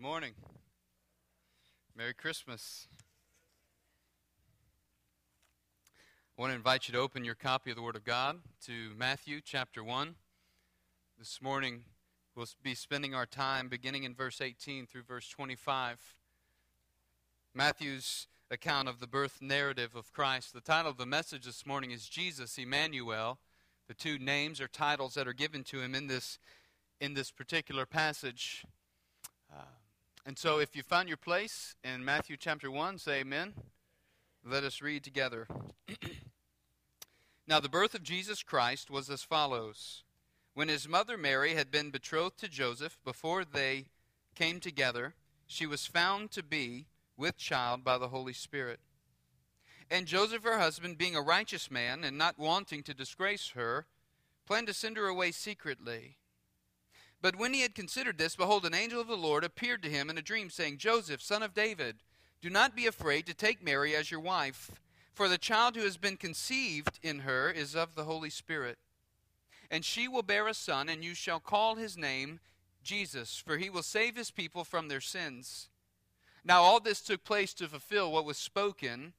Good morning. Merry Christmas. I want to invite you to open your copy of the Word of God to Matthew chapter 1. This morning, we'll be spending our time beginning in verse 18 through verse 25. Matthew's account of the birth narrative of Christ. The title of the message this morning is Jesus Emmanuel. The two names or titles that are given to him in this in this particular passage. And so, if you found your place in Matthew chapter 1, say amen. Let us read together. now, the birth of Jesus Christ was as follows When his mother Mary had been betrothed to Joseph, before they came together, she was found to be with child by the Holy Spirit. And Joseph, her husband, being a righteous man and not wanting to disgrace her, planned to send her away secretly. But when he had considered this, behold, an angel of the Lord appeared to him in a dream, saying, Joseph, son of David, do not be afraid to take Mary as your wife, for the child who has been conceived in her is of the Holy Spirit. And she will bear a son, and you shall call his name Jesus, for he will save his people from their sins. Now, all this took place to fulfill what was spoken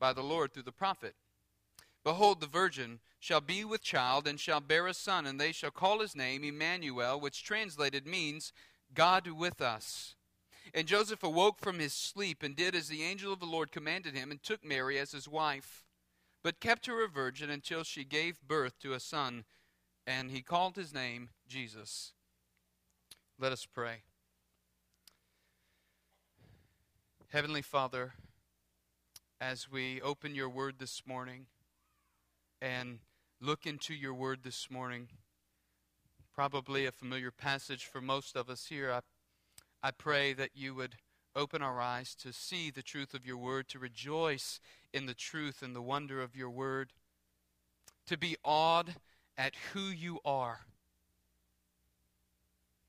by the Lord through the prophet. Behold, the virgin shall be with child and shall bear a son, and they shall call his name Emmanuel, which translated means God with us. And Joseph awoke from his sleep and did as the angel of the Lord commanded him, and took Mary as his wife, but kept her a virgin until she gave birth to a son, and he called his name Jesus. Let us pray. Heavenly Father, as we open your word this morning, and look into your word this morning. Probably a familiar passage for most of us here. I, I pray that you would open our eyes to see the truth of your word, to rejoice in the truth and the wonder of your word, to be awed at who you are,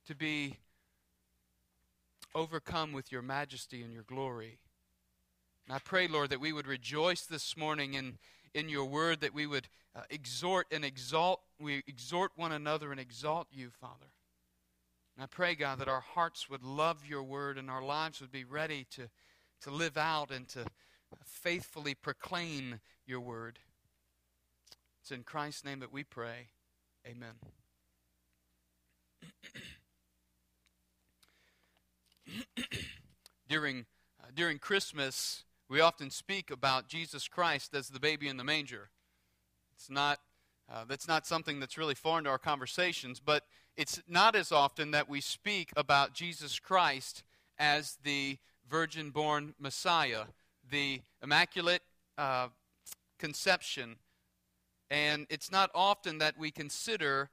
to be overcome with your majesty and your glory. And I pray, Lord, that we would rejoice this morning in in your word that we would uh, exhort and exalt, we exhort one another and exalt you, Father. And I pray, God, that our hearts would love your word and our lives would be ready to, to live out and to faithfully proclaim your word. It's in Christ's name that we pray. Amen. during, uh, during Christmas, we often speak about Jesus Christ as the baby in the manger. It's not, uh, that's not something that's really foreign to our conversations, but it's not as often that we speak about Jesus Christ as the virgin born Messiah, the immaculate uh, conception. And it's not often that we consider,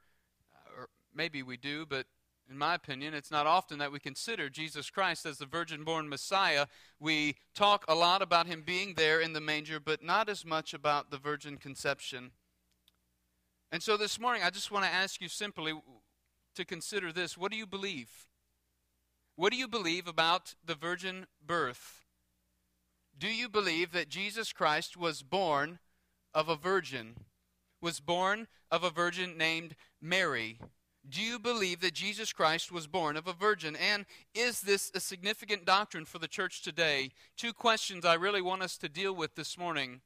or maybe we do, but in my opinion, it's not often that we consider Jesus Christ as the virgin born Messiah. We talk a lot about him being there in the manger, but not as much about the virgin conception. And so this morning, I just want to ask you simply to consider this. What do you believe? What do you believe about the virgin birth? Do you believe that Jesus Christ was born of a virgin? Was born of a virgin named Mary? Do you believe that Jesus Christ was born of a virgin? And is this a significant doctrine for the church today? Two questions I really want us to deal with this morning.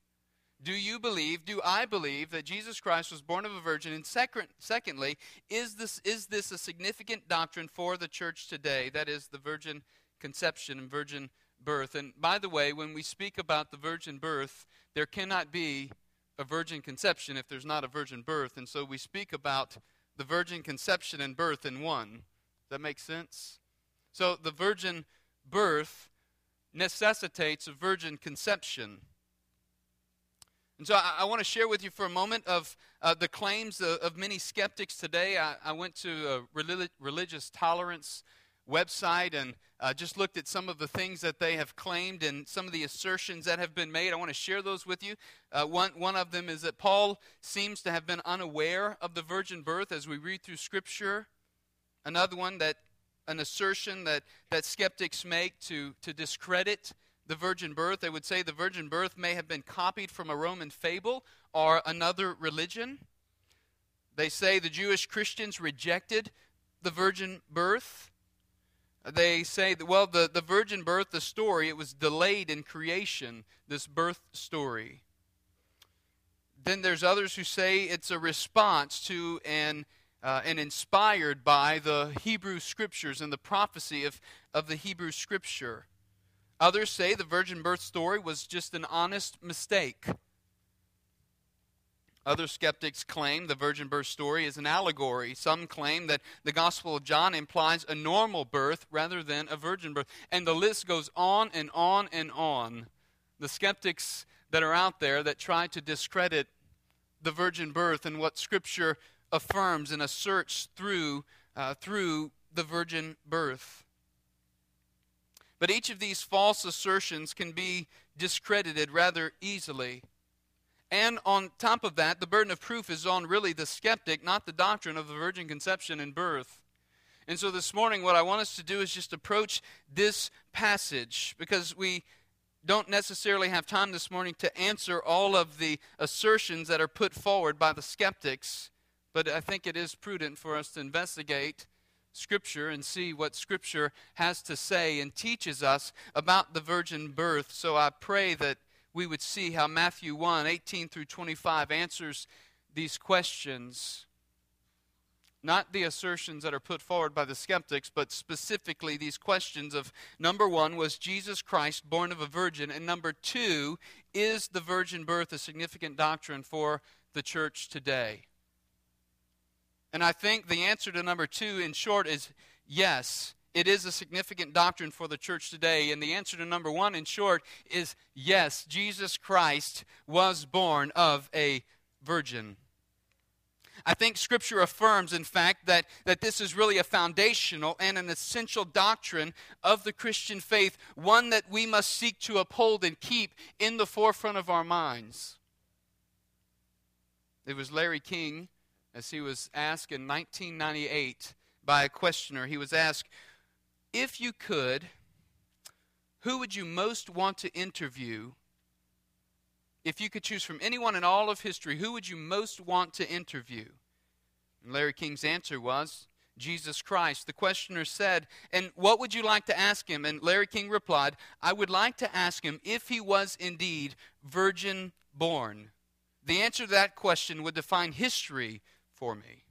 Do you believe, do I believe that Jesus Christ was born of a virgin? And second, secondly, is this, is this a significant doctrine for the church today? That is the virgin conception and virgin birth. And by the way, when we speak about the virgin birth, there cannot be a virgin conception if there's not a virgin birth. And so we speak about the virgin conception and birth in one. Does that make sense? So the virgin birth necessitates a virgin conception. And so I, I want to share with you for a moment of uh, the claims of, of, many skeptics today. I, I went to a relig- religious tolerance website and uh, just looked at some of the things that they have claimed and some of the assertions that have been made. I want to share those with you. Uh, one, one of them is that Paul seems to have been unaware of the virgin birth as we read through Scripture. Another one that an assertion that, that skeptics make to, to discredit the virgin birth. They would say the virgin birth may have been copied from a Roman fable or another religion. They say the Jewish Christians rejected the virgin birth. They say that, well, the, the virgin birth, the story, it was delayed in creation, this birth story. Then there's others who say it's a response to an, uh, and inspired by the Hebrew scriptures and the prophecy of, of the Hebrew scripture. Others say the virgin birth story was just an honest mistake. Other skeptics claim the virgin birth story is an allegory. Some claim that the Gospel of John implies a normal birth rather than a virgin birth. And the list goes on and on and on. The skeptics that are out there that try to discredit the virgin birth and what Scripture affirms and asserts through, uh, through the virgin birth. But each of these false assertions can be discredited rather easily. And on top of that, the burden of proof is on really the skeptic, not the doctrine of the virgin conception and birth. And so this morning, what I want us to do is just approach this passage because we don't necessarily have time this morning to answer all of the assertions that are put forward by the skeptics, but I think it is prudent for us to investigate Scripture and see what Scripture has to say and teaches us about the virgin birth. So I pray that we would see how Matthew 1 18 through 25 answers these questions. Not the assertions that are put forward by the skeptics, but specifically these questions of number one, was Jesus Christ born of a virgin? And number two, is the virgin birth a significant doctrine for the church today? And I think the answer to number two, in short, is yes it is a significant doctrine for the church today. And the answer to number one, in short, is yes, Jesus Christ was born of a virgin. I think Scripture affirms, in fact, that, that this is really a foundational and an essential doctrine of the Christian faith, one that we must seek to uphold and keep in the forefront of our minds. It was Larry King, as he was asked in 1998 by a questioner, he was asked, if you could, who would you most want to interview? If you could choose from anyone in all of history, who would you most want to interview? And Larry King's answer was Jesus Christ. The questioner said, And what would you like to ask him? And Larry King replied, I would like to ask him if he was indeed virgin born. The answer to that question would define history for me.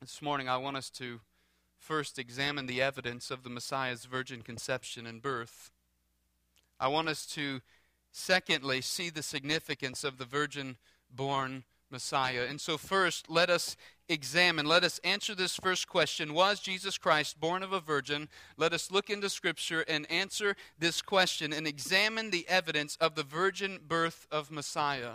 This morning, I want us to first examine the evidence of the Messiah's virgin conception and birth. I want us to, secondly, see the significance of the virgin born Messiah. And so, first, let us examine, let us answer this first question Was Jesus Christ born of a virgin? Let us look into Scripture and answer this question and examine the evidence of the virgin birth of Messiah.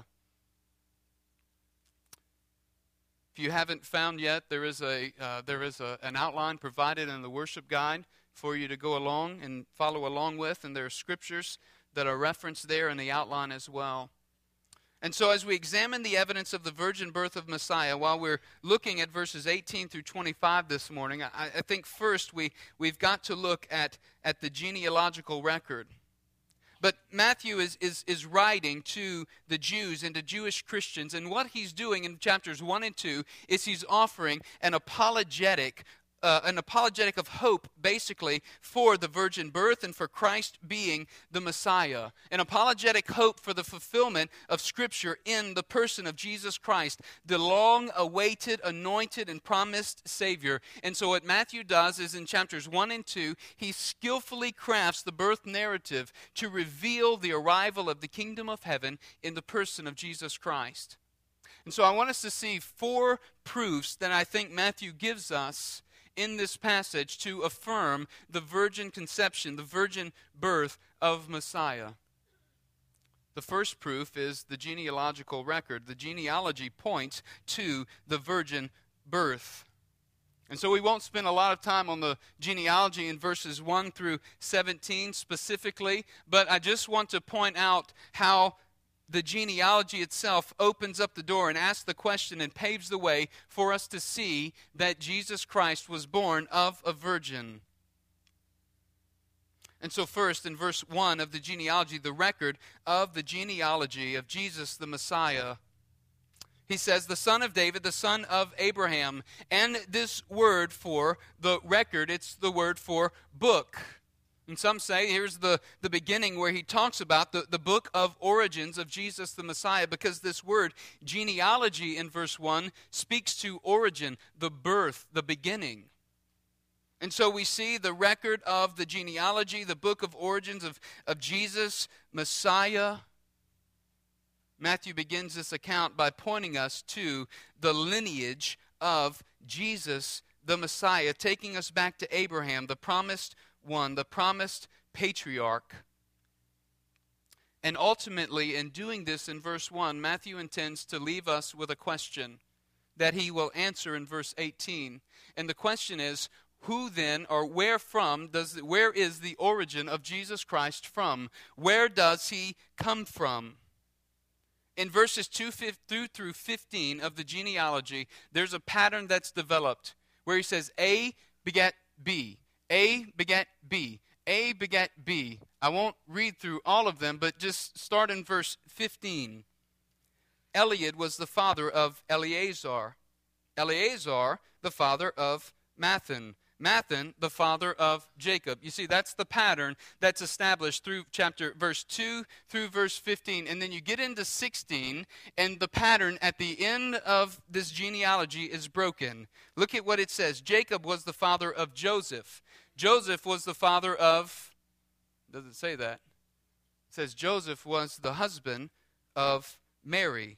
If you haven't found yet, there is, a, uh, there is a, an outline provided in the worship guide for you to go along and follow along with, and there are scriptures that are referenced there in the outline as well. And so, as we examine the evidence of the virgin birth of Messiah, while we're looking at verses 18 through 25 this morning, I, I think first we, we've got to look at, at the genealogical record. But Matthew is, is, is writing to the Jews and to Jewish Christians, and what he's doing in chapters 1 and 2 is he's offering an apologetic uh, an apologetic of hope, basically, for the virgin birth and for Christ being the Messiah. An apologetic hope for the fulfillment of Scripture in the person of Jesus Christ, the long awaited, anointed, and promised Savior. And so, what Matthew does is in chapters 1 and 2, he skillfully crafts the birth narrative to reveal the arrival of the kingdom of heaven in the person of Jesus Christ. And so I want us to see four proofs that I think Matthew gives us in this passage to affirm the virgin conception, the virgin birth of Messiah. The first proof is the genealogical record. The genealogy points to the virgin birth. And so we won't spend a lot of time on the genealogy in verses 1 through 17 specifically, but I just want to point out how the genealogy itself opens up the door and asks the question and paves the way for us to see that Jesus Christ was born of a virgin. And so, first, in verse 1 of the genealogy, the record of the genealogy of Jesus the Messiah, He says, the son of David, the son of Abraham. And this word for the record, it's the word for book. And some say here's the, the beginning where he talks about the, the book of origins of Jesus the Messiah, because this word, genealogy, in verse 1, speaks to origin, the birth, the beginning. And so we see the record of the genealogy, the book of origins of, of Jesus, Messiah. Matthew begins this account by pointing us to the lineage of Jesus the Messiah, taking us back to Abraham, the promised one, the promised patriarch. And ultimately, in doing this in verse 1, Matthew intends to leave us with a question that he will answer in verse 18. And the question is who then or where from does where is the origin of Jesus Christ from? Where does he come from? In verses 2 through through 15 of the genealogy, there's a pattern that's developed where he says A begat B, A begat B, A begat B. I won't read through all of them, but just start in verse 15. Eliud was the father of Eleazar. Eleazar, the father of Matthan. Matthan, the father of Jacob. You see, that's the pattern that's established through chapter verse 2 through verse 15. And then you get into 16, and the pattern at the end of this genealogy is broken. Look at what it says Jacob was the father of Joseph. Joseph was the father of, doesn't say that? It says Joseph was the husband of Mary,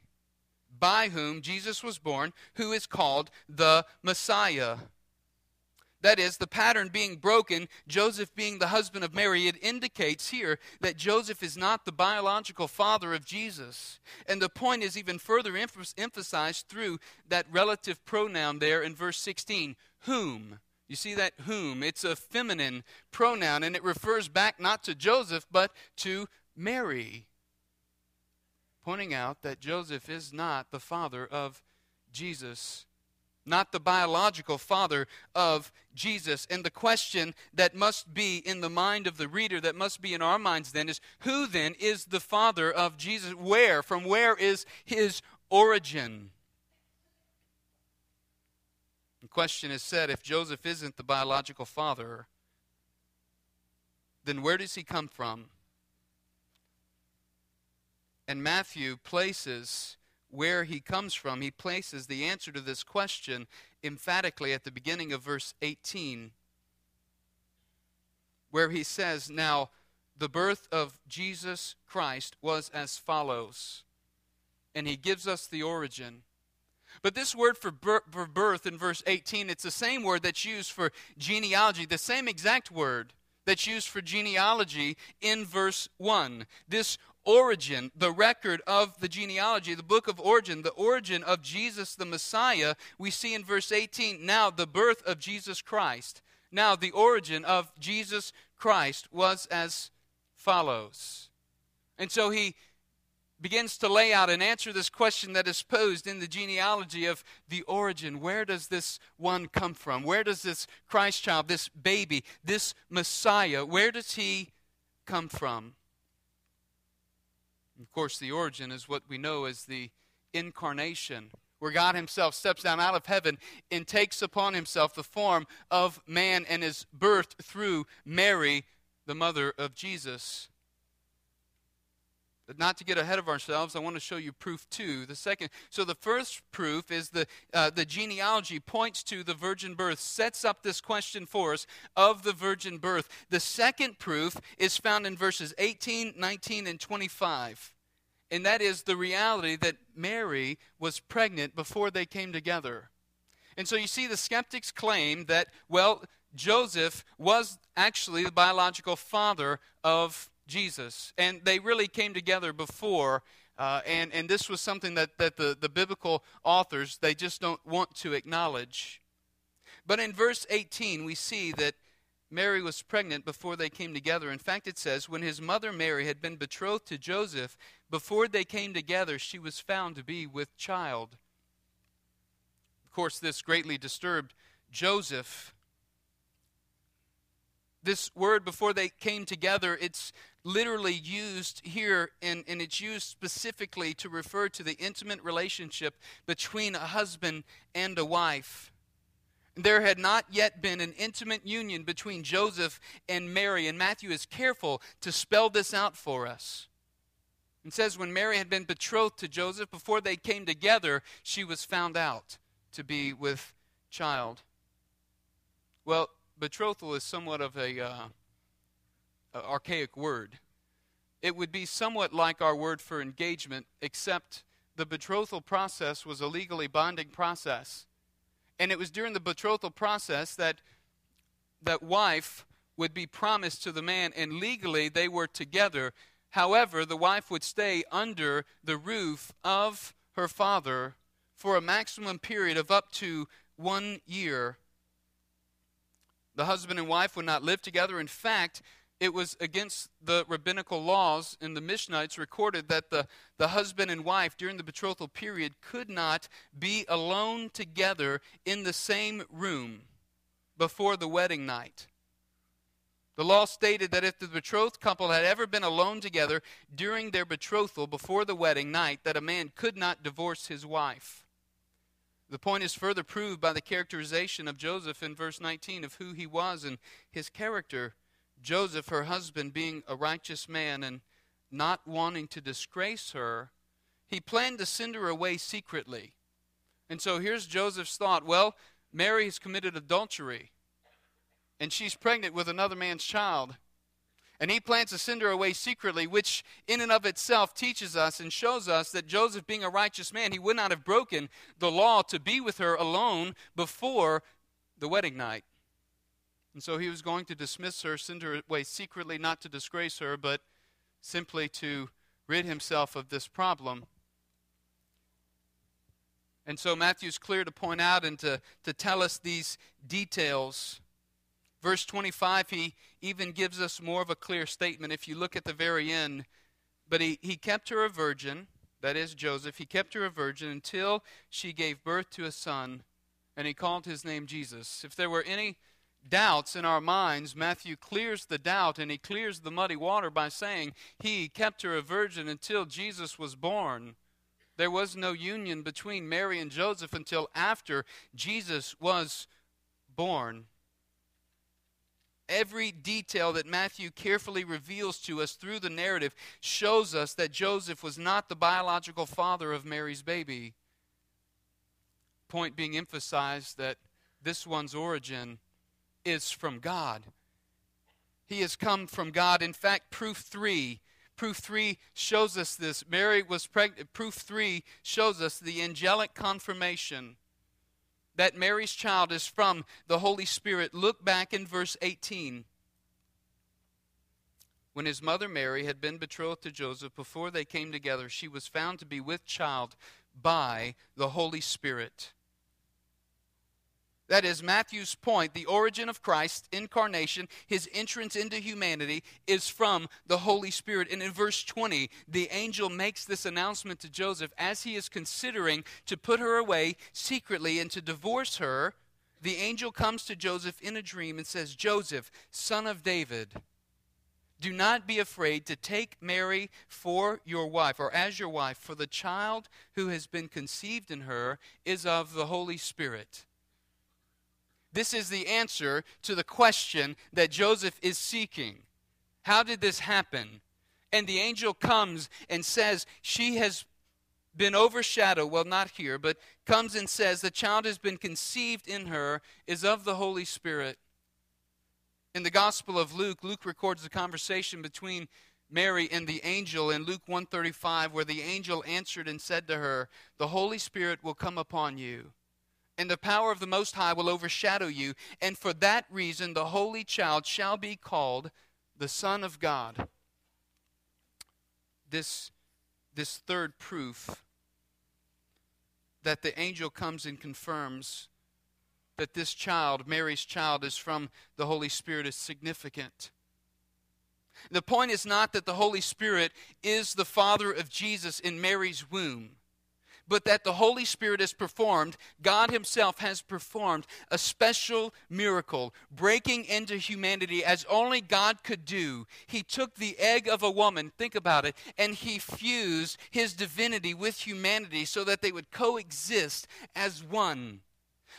by whom Jesus was born, who is called the Messiah. That is, the pattern being broken, Joseph being the husband of Mary, it indicates here that Joseph is not the biological father of Jesus. And the point is even further emphasized through that relative pronoun there in verse 16 whom. You see that whom? It's a feminine pronoun, and it refers back not to Joseph, but to Mary, pointing out that Joseph is not the father of Jesus not the biological father of Jesus. And the question that must be in the mind of the reader, that must be in our minds then, is who then is the father of Jesus? Where? From where is his origin? Question is said if Joseph isn't the biological father, then where does he come from? And Matthew places where he comes from, he places the answer to this question emphatically at the beginning of verse 18, where he says, Now, the birth of Jesus Christ was as follows. And he gives us the origin. But this word for birth in verse 18, it's the same word that's used for genealogy, the same exact word that's used for genealogy in verse 1. This origin, the record of the genealogy, the book of origin, the origin of Jesus the Messiah, we see in verse 18 now the birth of Jesus Christ. Now, the origin of Jesus Christ was as follows. And so he begins to lay out and answer this question that is posed in the genealogy of the origin. Where does this one come from? Where does this Christ child, this baby, this Messiah, where does he come from? Of course, the origin is what we know as the incarnation, where God Himself steps down out of heaven and takes upon Himself the form of man and is birthed through Mary, the mother of Jesus. Not to get ahead of ourselves, I want to show you proof two. The second, so the first proof is the uh, the genealogy points to the virgin birth, sets up this question for us of the virgin birth. The second proof is found in verses 18, 19, and 25, and that is the reality that Mary was pregnant before they came together. And so you see, the skeptics claim that well, Joseph was actually the biological father of Jesus. And they really came together before. Uh, and, and this was something that, that the, the biblical authors, they just don't want to acknowledge. But in verse 18, we see that Mary was pregnant before they came together. In fact, it says, when his mother Mary had been betrothed to Joseph, before they came together, she was found to be with child. Of course, this greatly disturbed Joseph. This word, before they came together, it's literally used here, and, and it's used specifically to refer to the intimate relationship between a husband and a wife. There had not yet been an intimate union between Joseph and Mary, and Matthew is careful to spell this out for us. It says, when Mary had been betrothed to Joseph, before they came together, she was found out to be with child. Well, betrothal is somewhat of a uh, Uh, archaic word. It would be somewhat like our word for engagement, except the betrothal process was a legally binding process. And it was during the betrothal process that that wife would be promised to the man, and legally they were together. However, the wife would stay under the roof of her father for a maximum period of up to one year. The husband and wife would not live together. In fact, it was against the rabbinical laws in the Mishnites recorded that the, the husband and wife during the betrothal period could not be alone together in the same room before the wedding night. The law stated that if the betrothed couple had ever been alone together during their betrothal before the wedding night, that a man could not divorce his wife. The point is further proved by the characterization of Joseph in verse 19 of who he was and his character. Joseph, her husband, being a righteous man and not wanting to disgrace her, he planned to send her away secretly. And so here's Joseph's thought well, Mary has committed adultery, and she's pregnant with another man's child. And he plans to send her away secretly, which in and of itself teaches us and shows us that Joseph, being a righteous man, he would not have broken the law to be with her alone before the wedding night. And so he was going to dismiss her, send her away secretly, not to disgrace her, but simply to rid himself of this problem. And so Matthew's clear to point out and to, to tell us these details. Verse 25, he even gives us more of a clear statement if you look at the very end. But he, he kept her a virgin, that is Joseph, he kept her a virgin until she gave birth to a son, and he called his name Jesus. If there were any doubts in our minds, Matthew clears the doubt and he clears the muddy water by saying he kept her a virgin until Jesus was born. There was no union between Mary and Joseph until after Jesus was born. Every detail that Matthew carefully reveals to us through the narrative shows us that Joseph was not the biological father of Mary's baby. Point being emphasized that this one's origin is from God. He has come from God. In fact, proof three. Proof three shows us this. Mary was pregnant. Proof three shows us the angelic confirmation that Mary's child is from the Holy Spirit. Look back in verse 18. When his mother Mary had been betrothed to Joseph, before they came together, she was found to be with child by the Holy Spirit. That is Matthew's point. The origin of Christ, incarnation, his entrance into humanity is from the Holy Spirit. And in verse 20, the angel makes this announcement to Joseph as he is considering to put her away secretly and to divorce her. The angel comes to Joseph in a dream and says, Joseph, son of David, do not be afraid to take Mary for your wife, or as your wife, for the child who has been conceived in her is of the Holy Spirit. This is the answer to the question that Joseph is seeking. How did this happen? And the angel comes and says, She has been overshadowed, well, not here, but comes and says, The child has been conceived in her, is of the Holy Spirit. In the Gospel of Luke, Luke records the conversation between Mary and the angel in Luke 135 where the angel answered and said to her, "The Holy Spirit will come upon you, and the power of the Most High will overshadow you. And for that reason, the Holy Child shall be called the Son of God. This, this third proof that the angel comes and confirms that this child, Mary's child, is from the Holy Spirit is significant. The point is not that the Holy Spirit is the Father of Jesus in Mary's womb but that the Holy Spirit has performed, God Himself has performed a special miracle, breaking into humanity as only God could do. He took the egg of a woman, think about it, and He fused His divinity with humanity so that they would coexist as one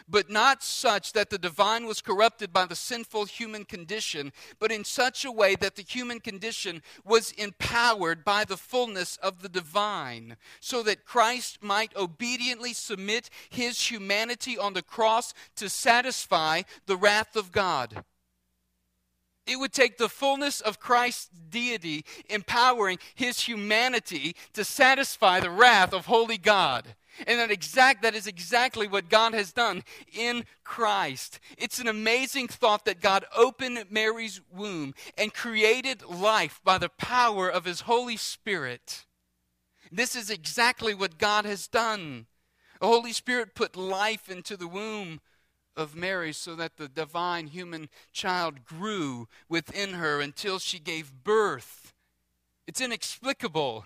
but not such that the divine was corrupted by the sinful human condition, but in such a way that the human condition was empowered by the fullness of the divine, so that Christ might obediently submit his humanity on the cross to satisfy the wrath of God. It would take the fullness of Christ's deity empowering his humanity to satisfy the wrath of holy God. And that exact that is exactly what God has done in Christ. It's an amazing thought that God opened Mary's womb and created life by the power of his Holy Spirit. This is exactly what God has done. The Holy Spirit put life into the womb of Mary so that the divine human child grew within her until she gave birth. It's inexplicable.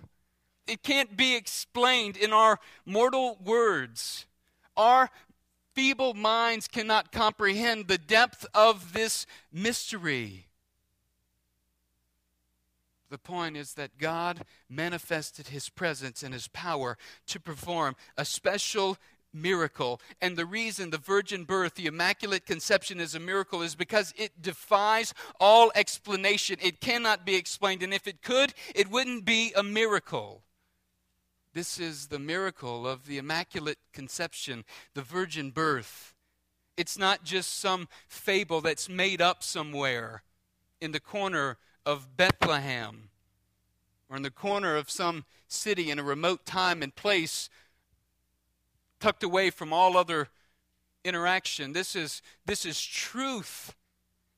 It can't be explained in our mortal words. Our feeble minds cannot comprehend the depth of this mystery. The point is that God manifested his presence and his power to perform a special miracle. And the reason the virgin birth, the immaculate conception, is a miracle is because it defies all explanation. It cannot be explained. And if it could, it wouldn't be a miracle. This is the miracle of the Immaculate Conception, the virgin birth. It's not just some fable that's made up somewhere in the corner of Bethlehem or in the corner of some city in a remote time and place tucked away from all other interaction. This is, this is truth.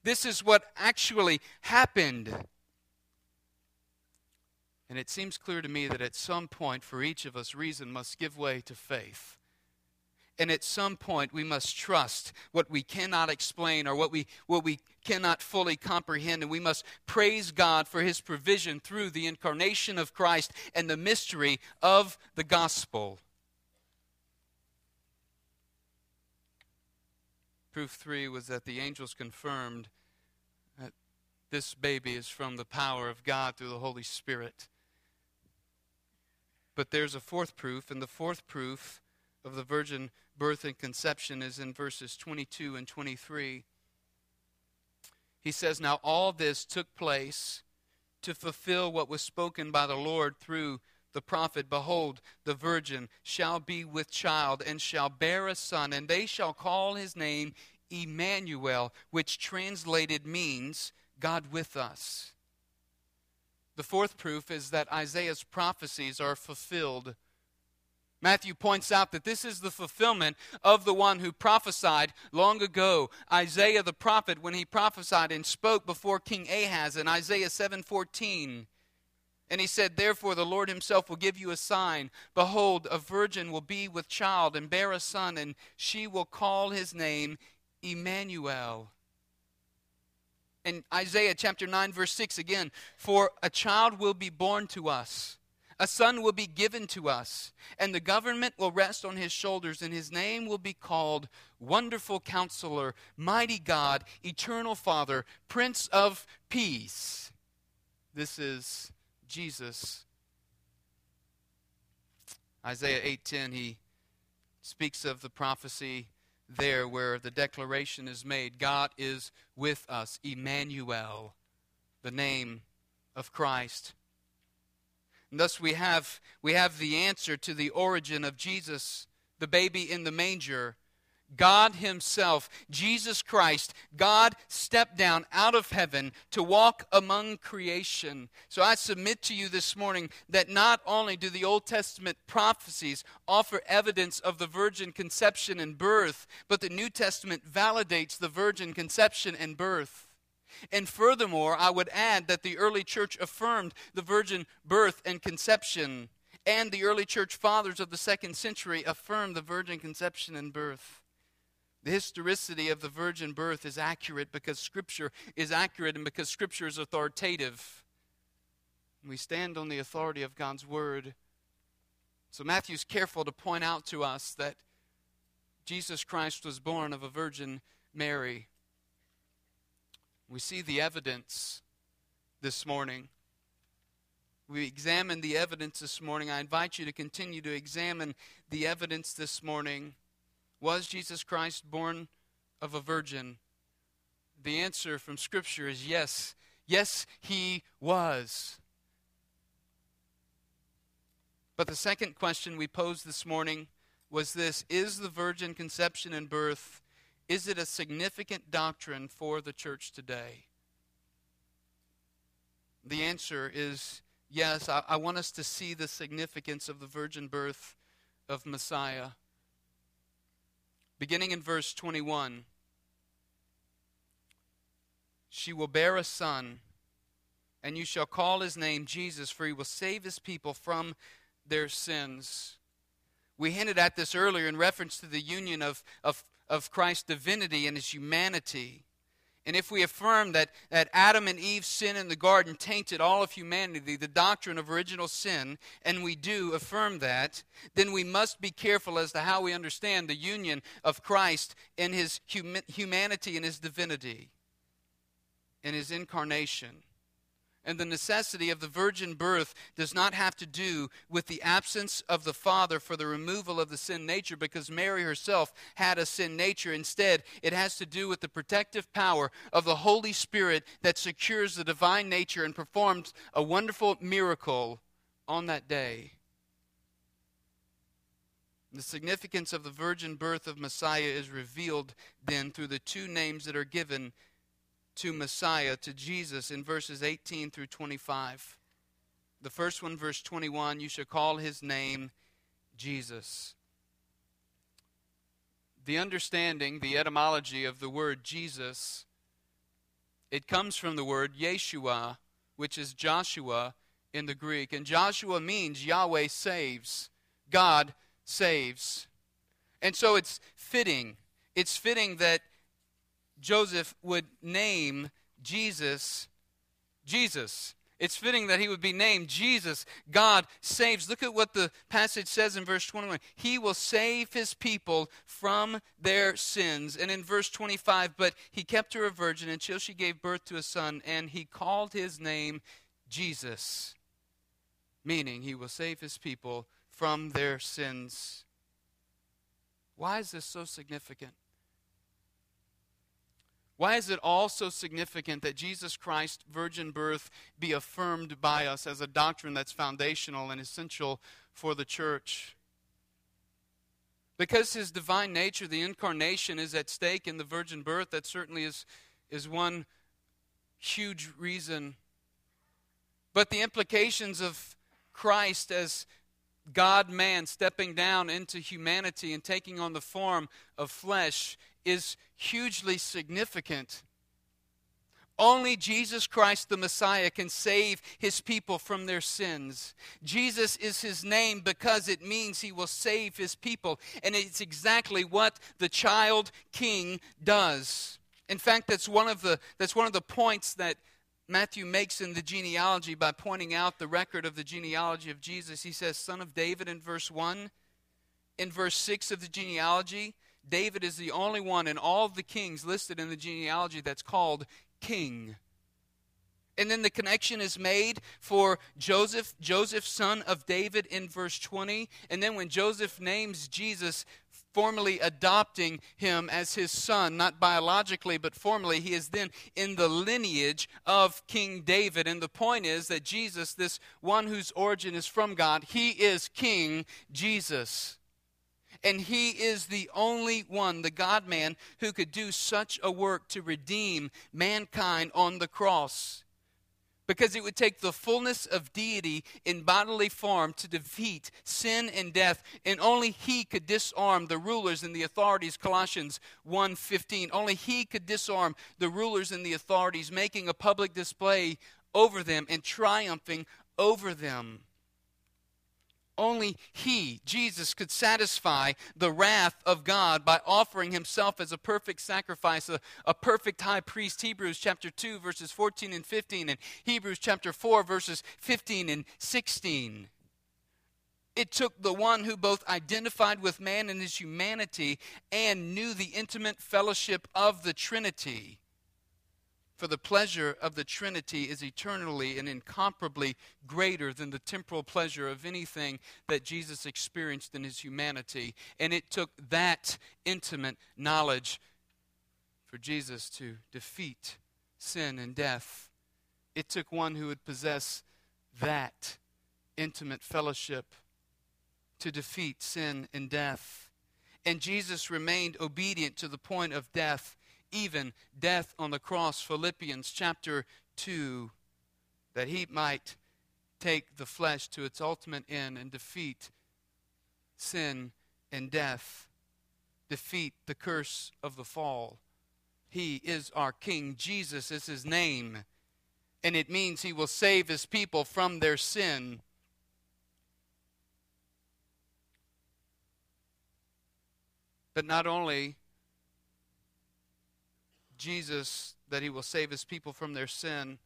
This is what actually happened. And it seems clear to me that at some point, for each of us, reason must give way to faith. And at some point, we must trust what we cannot explain or what we, what we cannot fully comprehend. And we must praise God for his provision through the incarnation of Christ and the mystery of the gospel. Proof three was that the angels confirmed that this baby is from the power of God through the Holy Spirit. But there's a fourth proof, and the fourth proof of the virgin birth and conception is in verses 22 and 23. He says, Now all this took place to fulfill what was spoken by the Lord through the prophet Behold, the virgin shall be with child and shall bear a son, and they shall call his name Emmanuel, which translated means God with us. The fourth proof is that Isaiah's prophecies are fulfilled. Matthew points out that this is the fulfillment of the one who prophesied long ago, Isaiah the prophet when he prophesied and spoke before King Ahaz in Isaiah 7:14. And he said, Therefore the Lord himself will give you a sign. Behold, a virgin will be with child and bear a son, and she will call his name Emmanuel in Isaiah chapter 9, verse 6 again For a child will be born to us, a son will be given to us, and the government will rest on his shoulders, and his name will be called Wonderful Counselor, Mighty God, Eternal Father, Prince of Peace. This is Jesus. Isaiah 8:10 he speaks of the prophecy there where the declaration is made God is with us, Emmanuel, the name of Christ. And thus we have, we have the answer to the origin of Jesus, the baby in the manger, God Himself, Jesus Christ, God stepped down out of heaven to walk among creation. So I submit to you this morning that not only do the Old Testament prophecies offer evidence of the virgin conception and birth, but the New Testament validates the virgin conception and birth. And furthermore, I would add that the early church affirmed the virgin birth and conception, and the early church fathers of the second century affirmed the virgin conception and birth. The historicity of the virgin birth is accurate because Scripture is accurate and because Scripture is authoritative. We stand on the authority of God's Word. So Matthew's careful to point out to us that Jesus Christ was born of a Virgin Mary. We see the evidence this morning. We examined the evidence this morning. I invite you to continue to examine the evidence this morning. Was Jesus Christ born of a virgin? The answer from Scripture is yes. Yes, he was. But the second question we posed this morning was this Is the virgin conception and birth is it a significant doctrine for the church today? The answer is yes. I, I, want us to see the significance of the virgin birth of Messiah. Beginning in verse 21 She will bear a son, and you shall call his name Jesus, for he will save his people from their sins. We hinted at this earlier in reference to the union of, of, of Christ's divinity and his humanity. And if we affirm that, that Adam and Eve's sin in the garden tainted all of humanity, the doctrine of original sin, and we do affirm that, then we must be careful as to how we understand the union of Christ in his hum- humanity and his divinity, in his incarnation. And the necessity of the virgin birth does not have to do with the absence of the Father for the removal of the sin nature because Mary herself had a sin nature. Instead, it has to do with the protective power of the Holy Spirit that secures the divine nature and performs a wonderful miracle on that day. The significance of the virgin birth of Messiah is revealed then through the two names that are given to Messiah, to Jesus, in verses 18 through 25. The first one, verse 21, you shall call his name Jesus. The understanding, the etymology of the word Jesus, it comes from the word Yeshua, which is Joshua in the Greek. And Joshua means Yahweh saves, God saves. And so it's fitting. It's fitting that Joseph would name Jesus Jesus. It's fitting that he would be named Jesus. God saves. Look at what the passage says in verse 21. He will save his people from their sins. And in verse 25, but he kept her a virgin until she gave birth to a son, and he called his name Jesus, meaning he will save his people from their sins. Why is this so significant? Why is it all so significant that Jesus Christ's virgin birth be affirmed by us as a doctrine that's foundational and essential for the church? Because his divine nature, the incarnation, is at stake in the virgin birth, that certainly is, is one huge reason. But the implications of Christ as God man stepping down into humanity and taking on the form of flesh is hugely significant. Only Jesus Christ the Messiah can save his people from their sins. Jesus is his name because it means he will save his people. And it's exactly what the child king does. In fact, that's one of the, that's one of the points that Matthew makes in the genealogy by pointing out the record of the genealogy of Jesus. He says, Son of David in verse 1. In verse 6 of the genealogy, David is the only one in all of the kings listed in the genealogy that's called king. And then the connection is made for Joseph, Joseph, son of David, in verse 20. And then when Joseph names Jesus, formally adopting him as his son, not biologically, but formally, he is then in the lineage of King David. And the point is that Jesus, this one whose origin is from God, he is King Jesus. And he is the only one, the God man, who could do such a work to redeem mankind on the cross. Because it would take the fullness of deity in bodily form to defeat sin and death, and only he could disarm the rulers and the authorities, Colossians 1:15. Only he could disarm the rulers and the authorities, making a public display over them and triumphing over them. Only He, Jesus, could satisfy the wrath of God by offering Himself as a perfect sacrifice, a, a, perfect high priest. Hebrews chapter 2, verses 14 and 15, and Hebrews chapter 4, verses 15 and 16. It took the one who both identified with man in his humanity and knew the intimate fellowship of the Trinity. For the pleasure of the Trinity is eternally and incomparably greater than the temporal pleasure of anything that Jesus experienced in his humanity. And it took that intimate knowledge for Jesus to defeat sin and death. It took one who would possess that intimate fellowship to defeat sin and death. And Jesus remained obedient to the point of death, even death on the cross. Philippians chapter 2, that he might take the flesh to its ultimate end and defeat sin and death, defeat the curse of the fall. He is our King. Jesus is his name. And it means he will save his people from their sin. But not only Jesus, that he will save his people from their sin,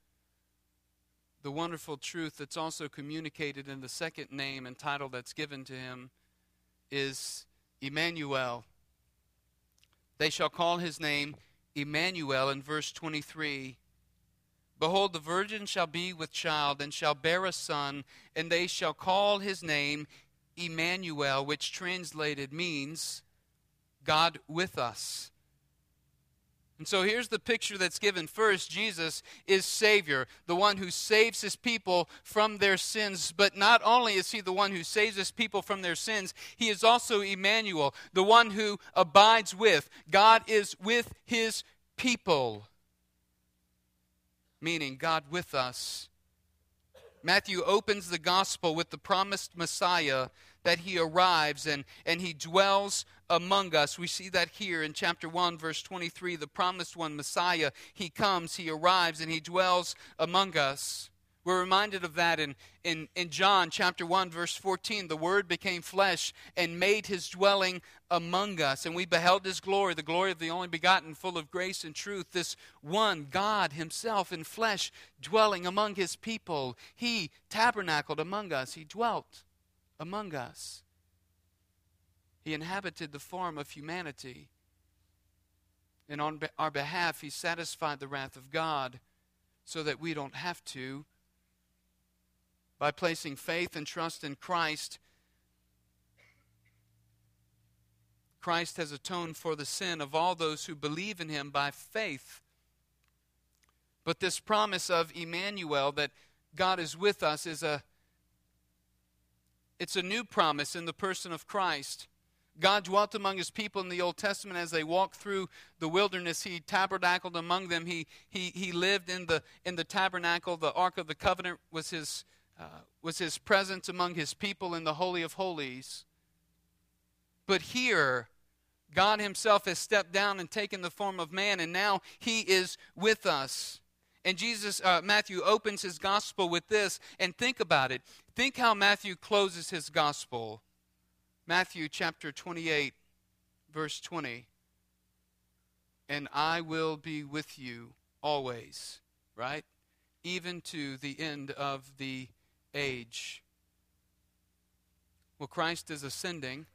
the wonderful truth that's also communicated in the second name and title that's given to him is Emmanuel. They shall call his name Emmanuel in verse 23. Behold, the virgin shall be with child and shall bear a son, and they shall call his name Emmanuel, which translated means God with us. And so here's the picture that's given. First, Jesus is Savior, the one who saves his people from their sins. But not only is he the one who saves his people from their sins, he is also Emmanuel, the one who abides with. God is with his people, meaning God with us. Matthew opens the gospel with the promised Messiah that he arrives and, and he dwells among us. We see that here in chapter 1, verse 23. The promised one, Messiah, he comes, he arrives, and he dwells among us. We're reminded of that in, in, in John chapter 1, verse 14. The Word became flesh and made his dwelling among us. And we beheld his glory, the glory of the only begotten, full of grace and truth. This one, God himself in flesh, dwelling among his people. He tabernacled among us, he dwelt among us. He inhabited the form of humanity. And on our behalf, He satisfied the wrath of God so that we don't have to. By placing faith and trust in Christ, Christ has atoned for the sin of all those who believe in Him by faith. But this promise of Emmanuel, that God is with us, is a it's a new promise in the person of Christ. God dwelt among his people in the Old Testament as they walked through the wilderness. He tabernacled among them. He, he, he lived in the, in the tabernacle. The Ark of the Covenant was his, uh, was his presence among his people in the Holy of Holies. But here, God himself has stepped down and taken the form of man, and now he is with us. And Jesus, uh, Matthew opens his gospel with this, and think about it. Think how Matthew closes his gospel. Matthew chapter 28, verse 20. And I will be with you always, right? Even to the end of the age. Well, Christ is ascending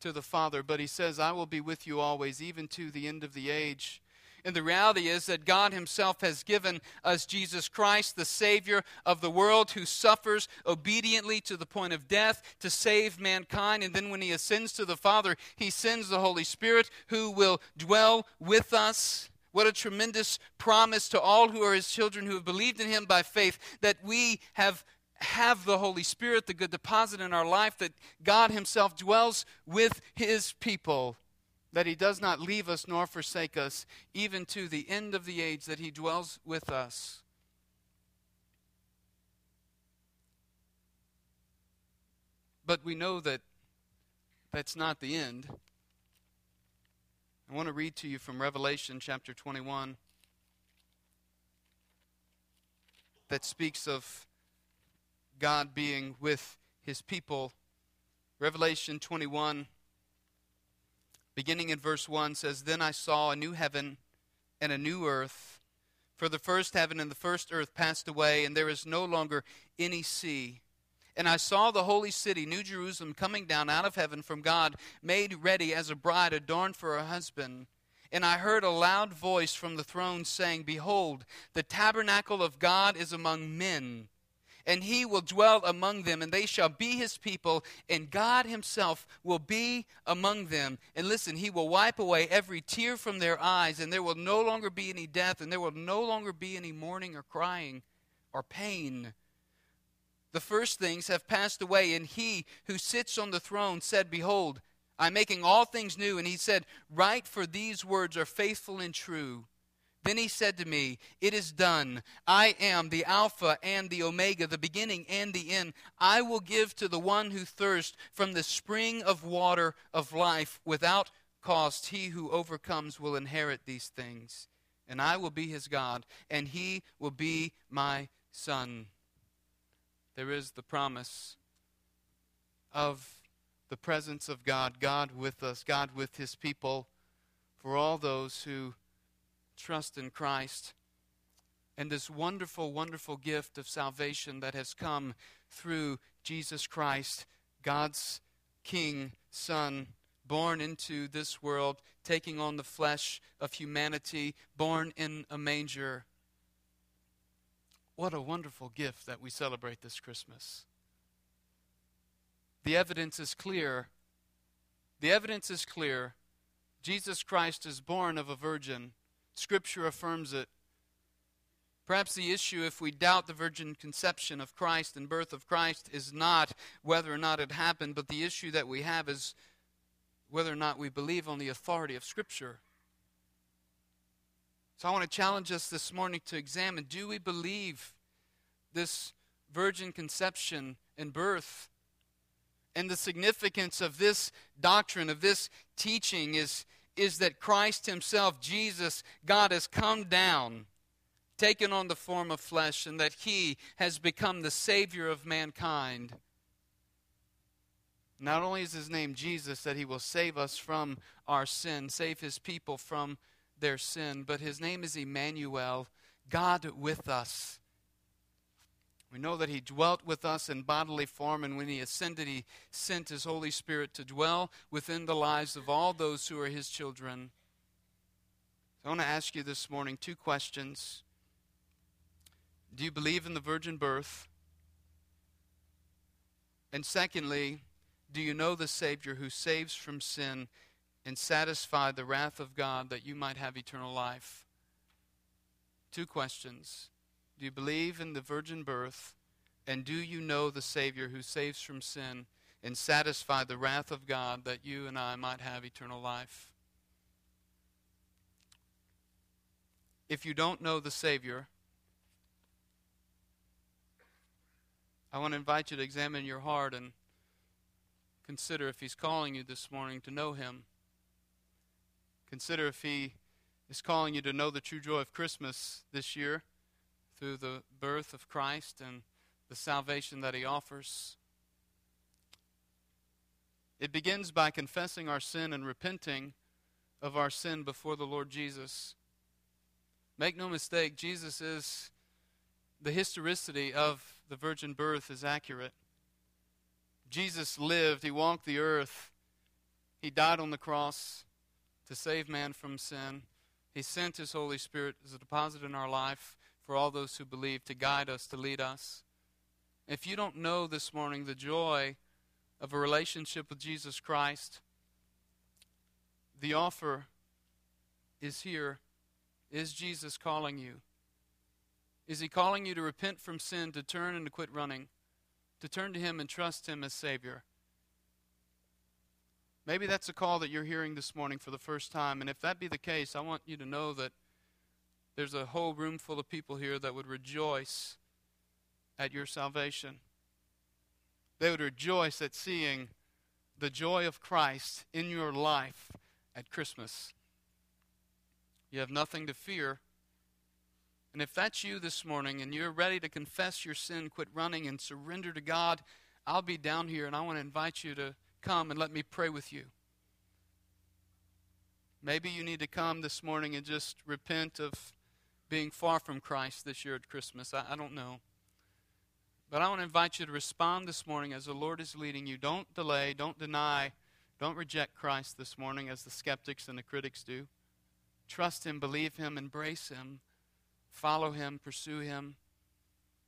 to the Father, but he says, I will be with you always, even to the end of the age. And the reality is that God Himself has given us Jesus Christ, the Savior of the world, who suffers obediently to the point of death to save mankind. And then when He ascends to the Father, He sends the Holy Spirit who will dwell with us. What a tremendous promise to all who are His children who have believed in Him by faith that we have have the Holy Spirit, the good deposit in our life, that God Himself dwells with His people that he does not leave us nor forsake us, even to the end of the age, that he dwells with us. But we know that that's not the end. I want to read to you from Revelation chapter 21 that speaks of God being with his people. Revelation 21 beginning in verse 1 says, Then I saw a new heaven and a new earth. For the first heaven and the first earth passed away, and there is no longer any sea. And I saw the holy city, New Jerusalem, coming down out of heaven from God, made ready as a bride adorned for her husband. And I heard a loud voice from the throne saying, Behold, the tabernacle of God is among men, and he will dwell among them, and they shall be his people, and God himself will be among them. And listen, he will wipe away every tear from their eyes, and there will no longer be any death, and there will no longer be any mourning or crying or pain the first things have passed away, and he who sits on the throne said, Behold, I'm making all things new. And he said, Write, for these words are faithful and true. Then he said to me, It is done. I am the Alpha and the Omega, the beginning and the end. I will give to the one who thirsts from the spring of water of life without cost. He who overcomes will inherit these things. And I will be his God, and he will be my son there is the promise of the presence of God, God with us, God with his people, for all those who trust in Christ. And this wonderful, wonderful gift of salvation that has come through Jesus Christ, God's King, Son, born into this world, taking on the flesh of humanity, born in a manger what a wonderful gift that we celebrate this Christmas. The evidence is clear. The evidence is clear. Jesus Christ is born of a virgin. Scripture affirms it. Perhaps the issue, if we doubt the virgin conception of Christ and birth of Christ, is not whether or not it happened, but the issue that we have is whether or not we believe on the authority of Scripture. So I want to challenge us this morning to examine do we believe this virgin conception and birth? And the significance of this doctrine, of this teaching, is, is that Christ Himself, Jesus, God, has come down, taken on the form of flesh, and that He has become the Savior of mankind. Not only is His name Jesus, that He will save us from our sin, save His people from their sin, but his name is Emmanuel, God with us. We know that he dwelt with us in bodily form, and when he ascended, he sent his Holy Spirit to dwell within the lives of all those who are his children. I want to ask you this morning two questions. Do you believe in the virgin birth? And secondly, do you know the Savior who saves from sin and satisfy the wrath of God that you might have eternal life? Two questions. Do you believe in the virgin birth? And do you know the Savior who saves from sin and satisfy the wrath of God that you and I might have eternal life? If you don't know the Savior, I want to invite you to examine your heart and consider if He's calling you this morning to know Him. Consider if He is calling you to know the true joy of Christmas this year the birth of Christ and the salvation that He offers. It begins by confessing our sin and repenting of our sin before the Lord Jesus. Make no mistake, Jesus is the historicity of the virgin birth is accurate. Jesus lived, he walked the earth, he died on the cross, to save man from sin. He sent His Holy Spirit as a deposit in our life for all those who believe to guide us, to lead us. If you don't know this morning the joy of a relationship with Jesus Christ, the offer is here. Is Jesus calling you? Is He calling you to repent from sin, to turn and to quit running, to turn to Him and trust Him as Savior? Maybe that's a call that you're hearing this morning for the first time. And if that be the case, I want you to know that there's a whole room full of people here that would rejoice at your salvation. They would rejoice at seeing the joy of Christ in your life at Christmas. You have nothing to fear. And if that's you this morning and you're ready to confess your sin, quit running, and surrender to God, I'll be down here and I want to invite you to come and let me pray with you. Maybe you need to come this morning and just repent of being far from Christ this year at Christmas. I, I don't know. But I want to invite you to respond this morning as the Lord is leading you. Don't delay, don't deny, don't reject Christ this morning as the skeptics and the critics do. Trust Him, believe Him, embrace Him, follow Him, pursue Him.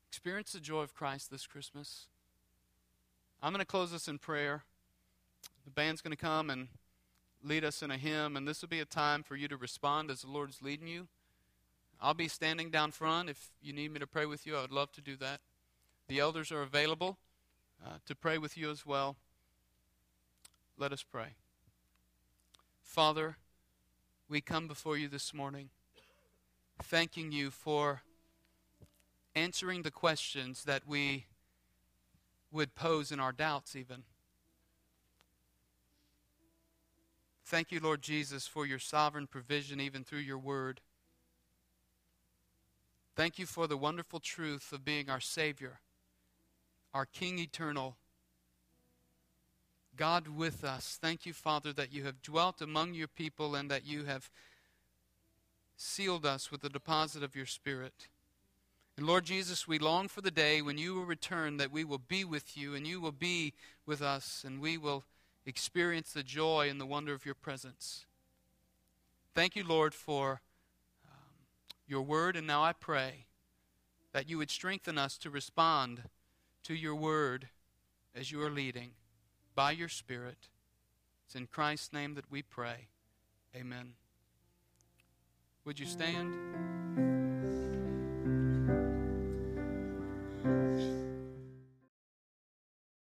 Experience the joy of Christ this Christmas. I'm going to close this in prayer. The band's going to come and lead us in a hymn, and this will be a time for you to respond as the Lord is leading you. I'll be standing down front. If you need me to pray with you, I would love to do that. The elders are available uh, to pray with you as well. Let us pray. Father, we come before you this morning thanking you for answering the questions that we would pose in our doubts, even. Thank you, Lord Jesus, for your sovereign provision, even through your word. Thank you for the wonderful truth of being our Savior, our King eternal, God with us. Thank you, Father, that you have dwelt among your people and that you have sealed us with the deposit of your Spirit. And Lord Jesus, we long for the day when you will return, that we will be with you and you will be with us, and we will experience the joy and the wonder of your presence. Thank you, Lord, for your word, and now I pray that you would strengthen us to respond to your word as you are leading by your Spirit. It's in Christ's name that we pray. Amen. Would you stand?